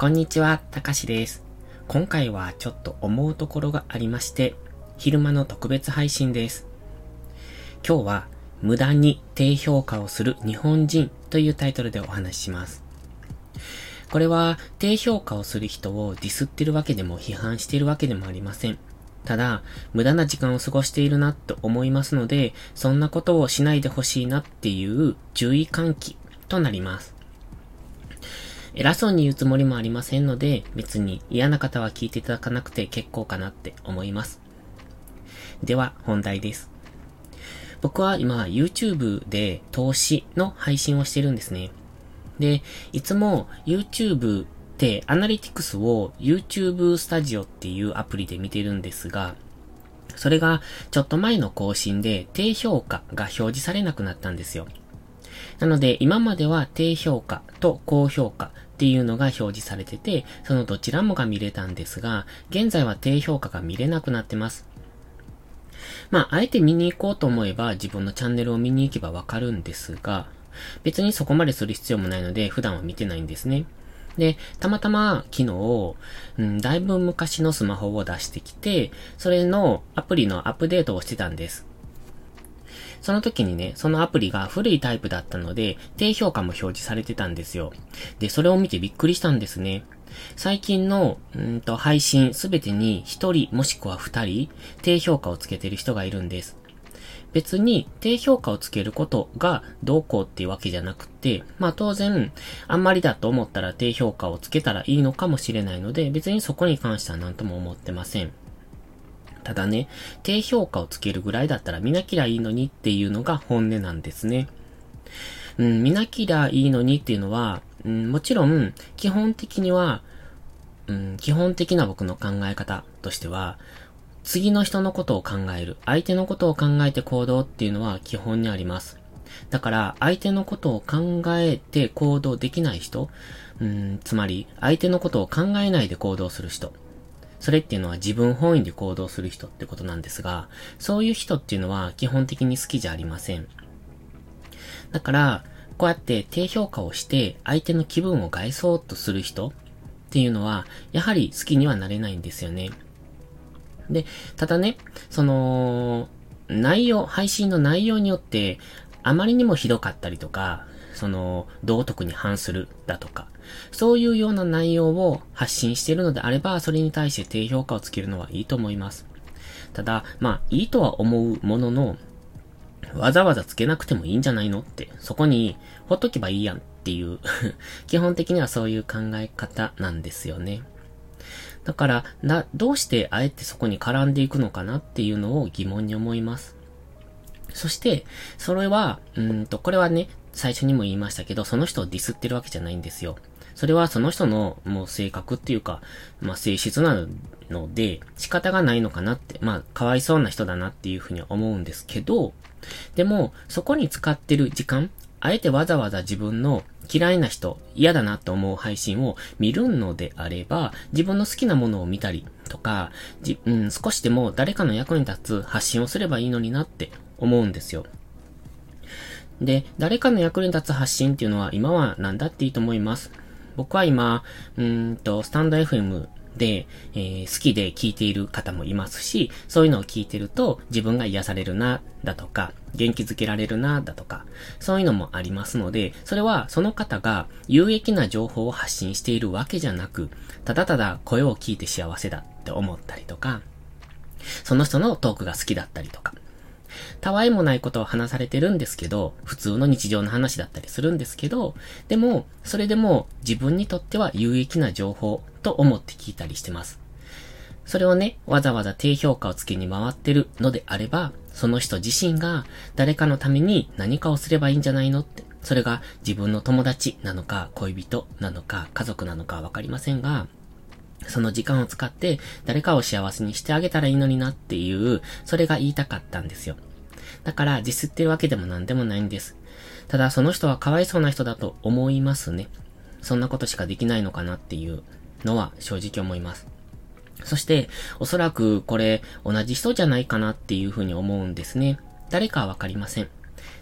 こんにちは、たかしです。今回はちょっと思うところがありまして、昼間の特別配信です。今日は、無駄に低評価をする日本人というタイトルでお話しします。これは、低評価をする人をディスってるわけでも批判しているわけでもありません。ただ、無駄な時間を過ごしているなと思いますので、そんなことをしないでほしいなっていう注意喚起となります。偉そうに言うつもりもありませんので、別に嫌な方は聞いていただかなくて結構かなって思います。では、本題です。僕は今、YouTube で投資の配信をしてるんですね。で、いつも YouTube ってアナリティクスを YouTube スタジオっていうアプリで見てるんですが、それがちょっと前の更新で低評価が表示されなくなったんですよ。なので、今までは低評価と高評価っていうのが表示されてて、そのどちらもが見れたんですが、現在は低評価が見れなくなってます。まあ、あえて見に行こうと思えば自分のチャンネルを見に行けばわかるんですが、別にそこまでする必要もないので普段は見てないんですね。で、たまたま昨日、うん、だいぶ昔のスマホを出してきて、それのアプリのアップデートをしてたんです。その時にね、そのアプリが古いタイプだったので、低評価も表示されてたんですよ。で、それを見てびっくりしたんですね。最近の、うんと、配信すべてに1人もしくは2人、低評価をつけてる人がいるんです。別に低評価をつけることがどうこうっていうわけじゃなくて、まあ当然、あんまりだと思ったら低評価をつけたらいいのかもしれないので、別にそこに関しては何とも思ってません。ただね、低評価をつけるぐらいだったら見なきゃいいのにっていうのが本音なんですね。うん、見なきゃいいのにっていうのは、うん、もちろん、基本的には、うん、基本的な僕の考え方としては、次の人のことを考える、相手のことを考えて行動っていうのは基本にあります。だから、相手のことを考えて行動できない人、うん、つまり、相手のことを考えないで行動する人。それっていうのは自分本位で行動する人ってことなんですが、そういう人っていうのは基本的に好きじゃありません。だから、こうやって低評価をして相手の気分を害そうとする人っていうのは、やはり好きにはなれないんですよね。で、ただね、その、内容、配信の内容によって、あまりにもひどかったりとか、その、道徳に反するだとか、そういうような内容を発信しているのであれば、それに対して低評価をつけるのはいいと思います。ただ、まあ、いいとは思うものの、わざわざつけなくてもいいんじゃないのって、そこにほっとけばいいやんっていう 基本的にはそういう考え方なんですよね。だから、な、どうしてあえてそこに絡んでいくのかなっていうのを疑問に思います。そして、それは、うんと、これはね、最初にも言いましたけど、その人をディスってるわけじゃないんですよ。それはその人のもう性格っていうか、まあ性質なので仕方がないのかなって、まあかわいそうな人だなっていうふうに思うんですけど、でもそこに使ってる時間、あえてわざわざ自分の嫌いな人、嫌だなと思う配信を見るのであれば、自分の好きなものを見たりとか、じうん、少しでも誰かの役に立つ発信をすればいいのになって思うんですよ。で、誰かの役に立つ発信っていうのは今は何だっていいと思います。僕は今、うんと、スタンド FM で、えー、好きで聞いている方もいますし、そういうのを聞いてると自分が癒されるな、だとか、元気づけられるな、だとか、そういうのもありますので、それはその方が有益な情報を発信しているわけじゃなく、ただただ声を聞いて幸せだって思ったりとか、その人のトークが好きだったりとか、たわいもないことを話されてるんですけど、普通の日常の話だったりするんですけど、でも、それでも自分にとっては有益な情報と思って聞いたりしてます。それをね、わざわざ低評価をつけに回ってるのであれば、その人自身が誰かのために何かをすればいいんじゃないのって。それが自分の友達なのか、恋人なのか、家族なのかわかりませんが、その時間を使って誰かを幸せにしてあげたらいいのになっていう、それが言いたかったんですよ。だから、ディスってるわけでも何でもないんです。ただ、その人はかわいそうな人だと思いますね。そんなことしかできないのかなっていうのは正直思います。そして、おそらくこれ同じ人じゃないかなっていうふうに思うんですね。誰かはわかりません。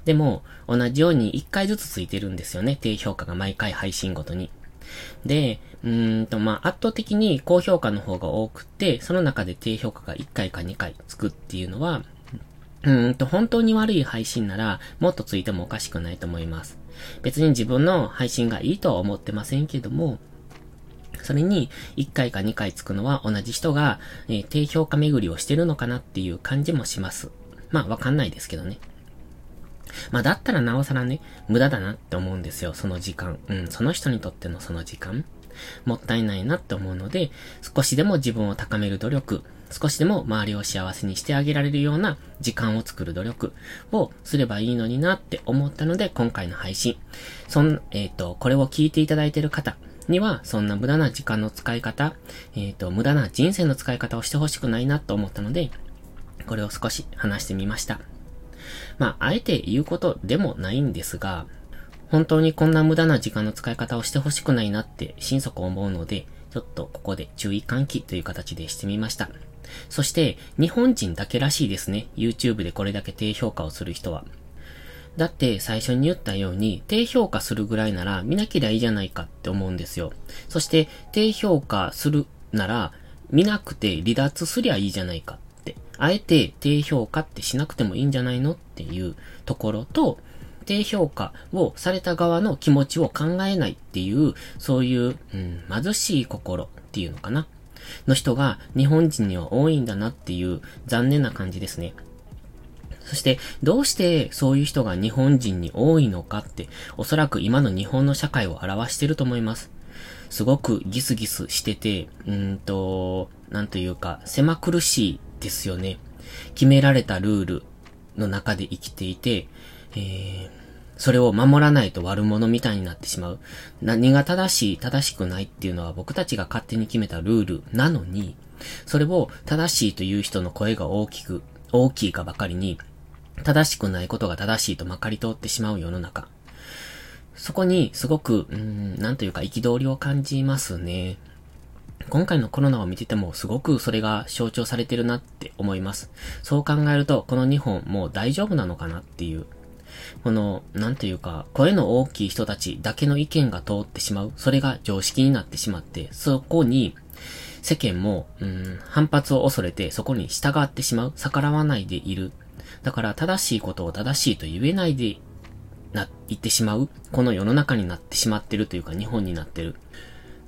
でも、同じように1回ずつついてるんですよね。低評価が毎回配信ごとに。で、うーんと、まあ、圧倒的に高評価の方が多くて、その中で低評価が1回か2回つくっていうのは、うんと、本当に悪い配信なら、もっとついてもおかしくないと思います。別に自分の配信がいいとは思ってませんけども、それに、1回か2回つくのは同じ人が、えー、低評価巡りをしてるのかなっていう感じもします。まあ、わかんないですけどね。まあ、だったらなおさらね、無駄だなって思うんですよ、その時間。うん、その人にとってのその時間。もったいないなって思うので、少しでも自分を高める努力、少しでも周りを幸せにしてあげられるような時間を作る努力をすればいいのになって思ったので、今回の配信。そん、えっ、ー、と、これを聞いていただいている方、には、そんな無駄な時間の使い方、えっ、ー、と、無駄な人生の使い方をしてほしくないなと思ったので、これを少し話してみました。まあ、あえて言うことでもないんですが、本当にこんな無駄な時間の使い方をしてほしくないなって心底思うので、ちょっとここで注意喚起という形でしてみました。そして、日本人だけらしいですね。YouTube でこれだけ低評価をする人は。だって最初に言ったように、低評価するぐらいなら見なきゃいいじゃないかって思うんですよ。そして、低評価するなら、見なくて離脱すりゃいいじゃないか。あえて低評価ってしなくてもいいんじゃないのっていうところと、低評価をされた側の気持ちを考えないっていう、そういう、うん、貧しい心っていうのかなの人が日本人には多いんだなっていう残念な感じですね。そして、どうしてそういう人が日本人に多いのかって、おそらく今の日本の社会を表してると思います。すごくギスギスしてて、うんと、なんというか、狭苦しいですよね。決められたルールの中で生きていて、えー、それを守らないと悪者みたいになってしまう。何が正しい、正しくないっていうのは僕たちが勝手に決めたルールなのに、それを正しいという人の声が大きく、大きいかばかりに、正しくないことが正しいとまかり通ってしまう世の中。そこにすごく、うん、なんというか憤りを感じますね。今回のコロナを見ててもすごくそれが象徴されてるなって思います。そう考えると、この日本もう大丈夫なのかなっていう。この、なんというか、声の大きい人たちだけの意見が通ってしまう。それが常識になってしまって、そこに、世間も、うん、反発を恐れてそこに従ってしまう。逆らわないでいる。だから正しいことを正しいと言えないでな、言ってしまう、この世の中になってしまってるというか日本になってる。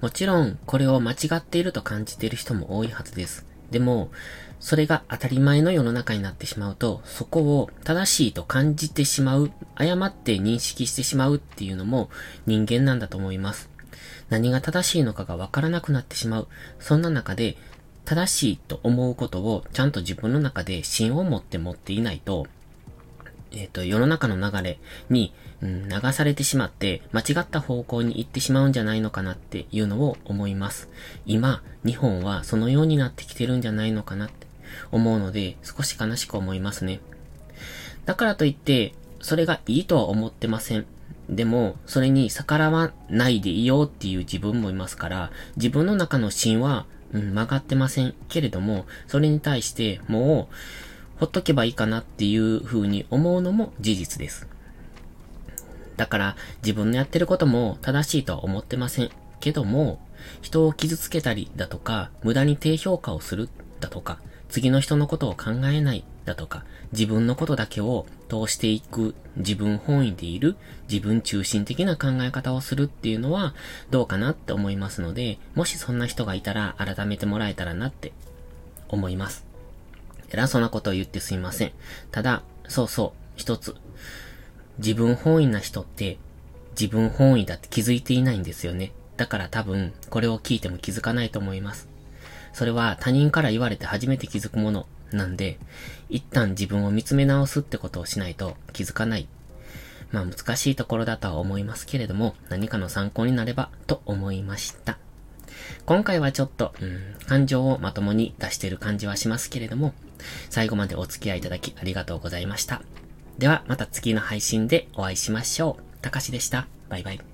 もちろん、これを間違っていると感じている人も多いはずです。でも、それが当たり前の世の中になってしまうと、そこを正しいと感じてしまう、誤って認識してしまうっていうのも人間なんだと思います。何が正しいのかがわからなくなってしまう。そんな中で、正しいと思うことをちゃんと自分の中で芯を持って持っていないと、えっ、ー、と、世の中の流れに、うん、流されてしまって、間違った方向に行ってしまうんじゃないのかなっていうのを思います。今、日本はそのようになってきてるんじゃないのかなって思うので、少し悲しく思いますね。だからといって、それがいいとは思ってません。でも、それに逆らわないでいようっていう自分もいますから、自分の中の芯はうん、曲がってませんけれども、それに対してもう、ほっとけばいいかなっていう風に思うのも事実です。だから、自分のやってることも正しいとは思ってません。けども、人を傷つけたりだとか、無駄に低評価をするだとか、次の人のことを考えないだとか、自分のことだけを通していく自分本位でいる自分中心的な考え方をするっていうのはどうかなって思いますので、もしそんな人がいたら改めてもらえたらなって思います。偉そうなことを言ってすいません。ただ、そうそう、一つ。自分本位な人って自分本位だって気づいていないんですよね。だから多分、これを聞いても気づかないと思います。それは他人から言われて初めて気づくものなんで、一旦自分を見つめ直すってことをしないと気づかない。まあ難しいところだとは思いますけれども、何かの参考になればと思いました。今回はちょっと、うん、感情をまともに出してる感じはしますけれども、最後までお付き合いいただきありがとうございました。ではまた次の配信でお会いしましょう。たかしでした。バイバイ。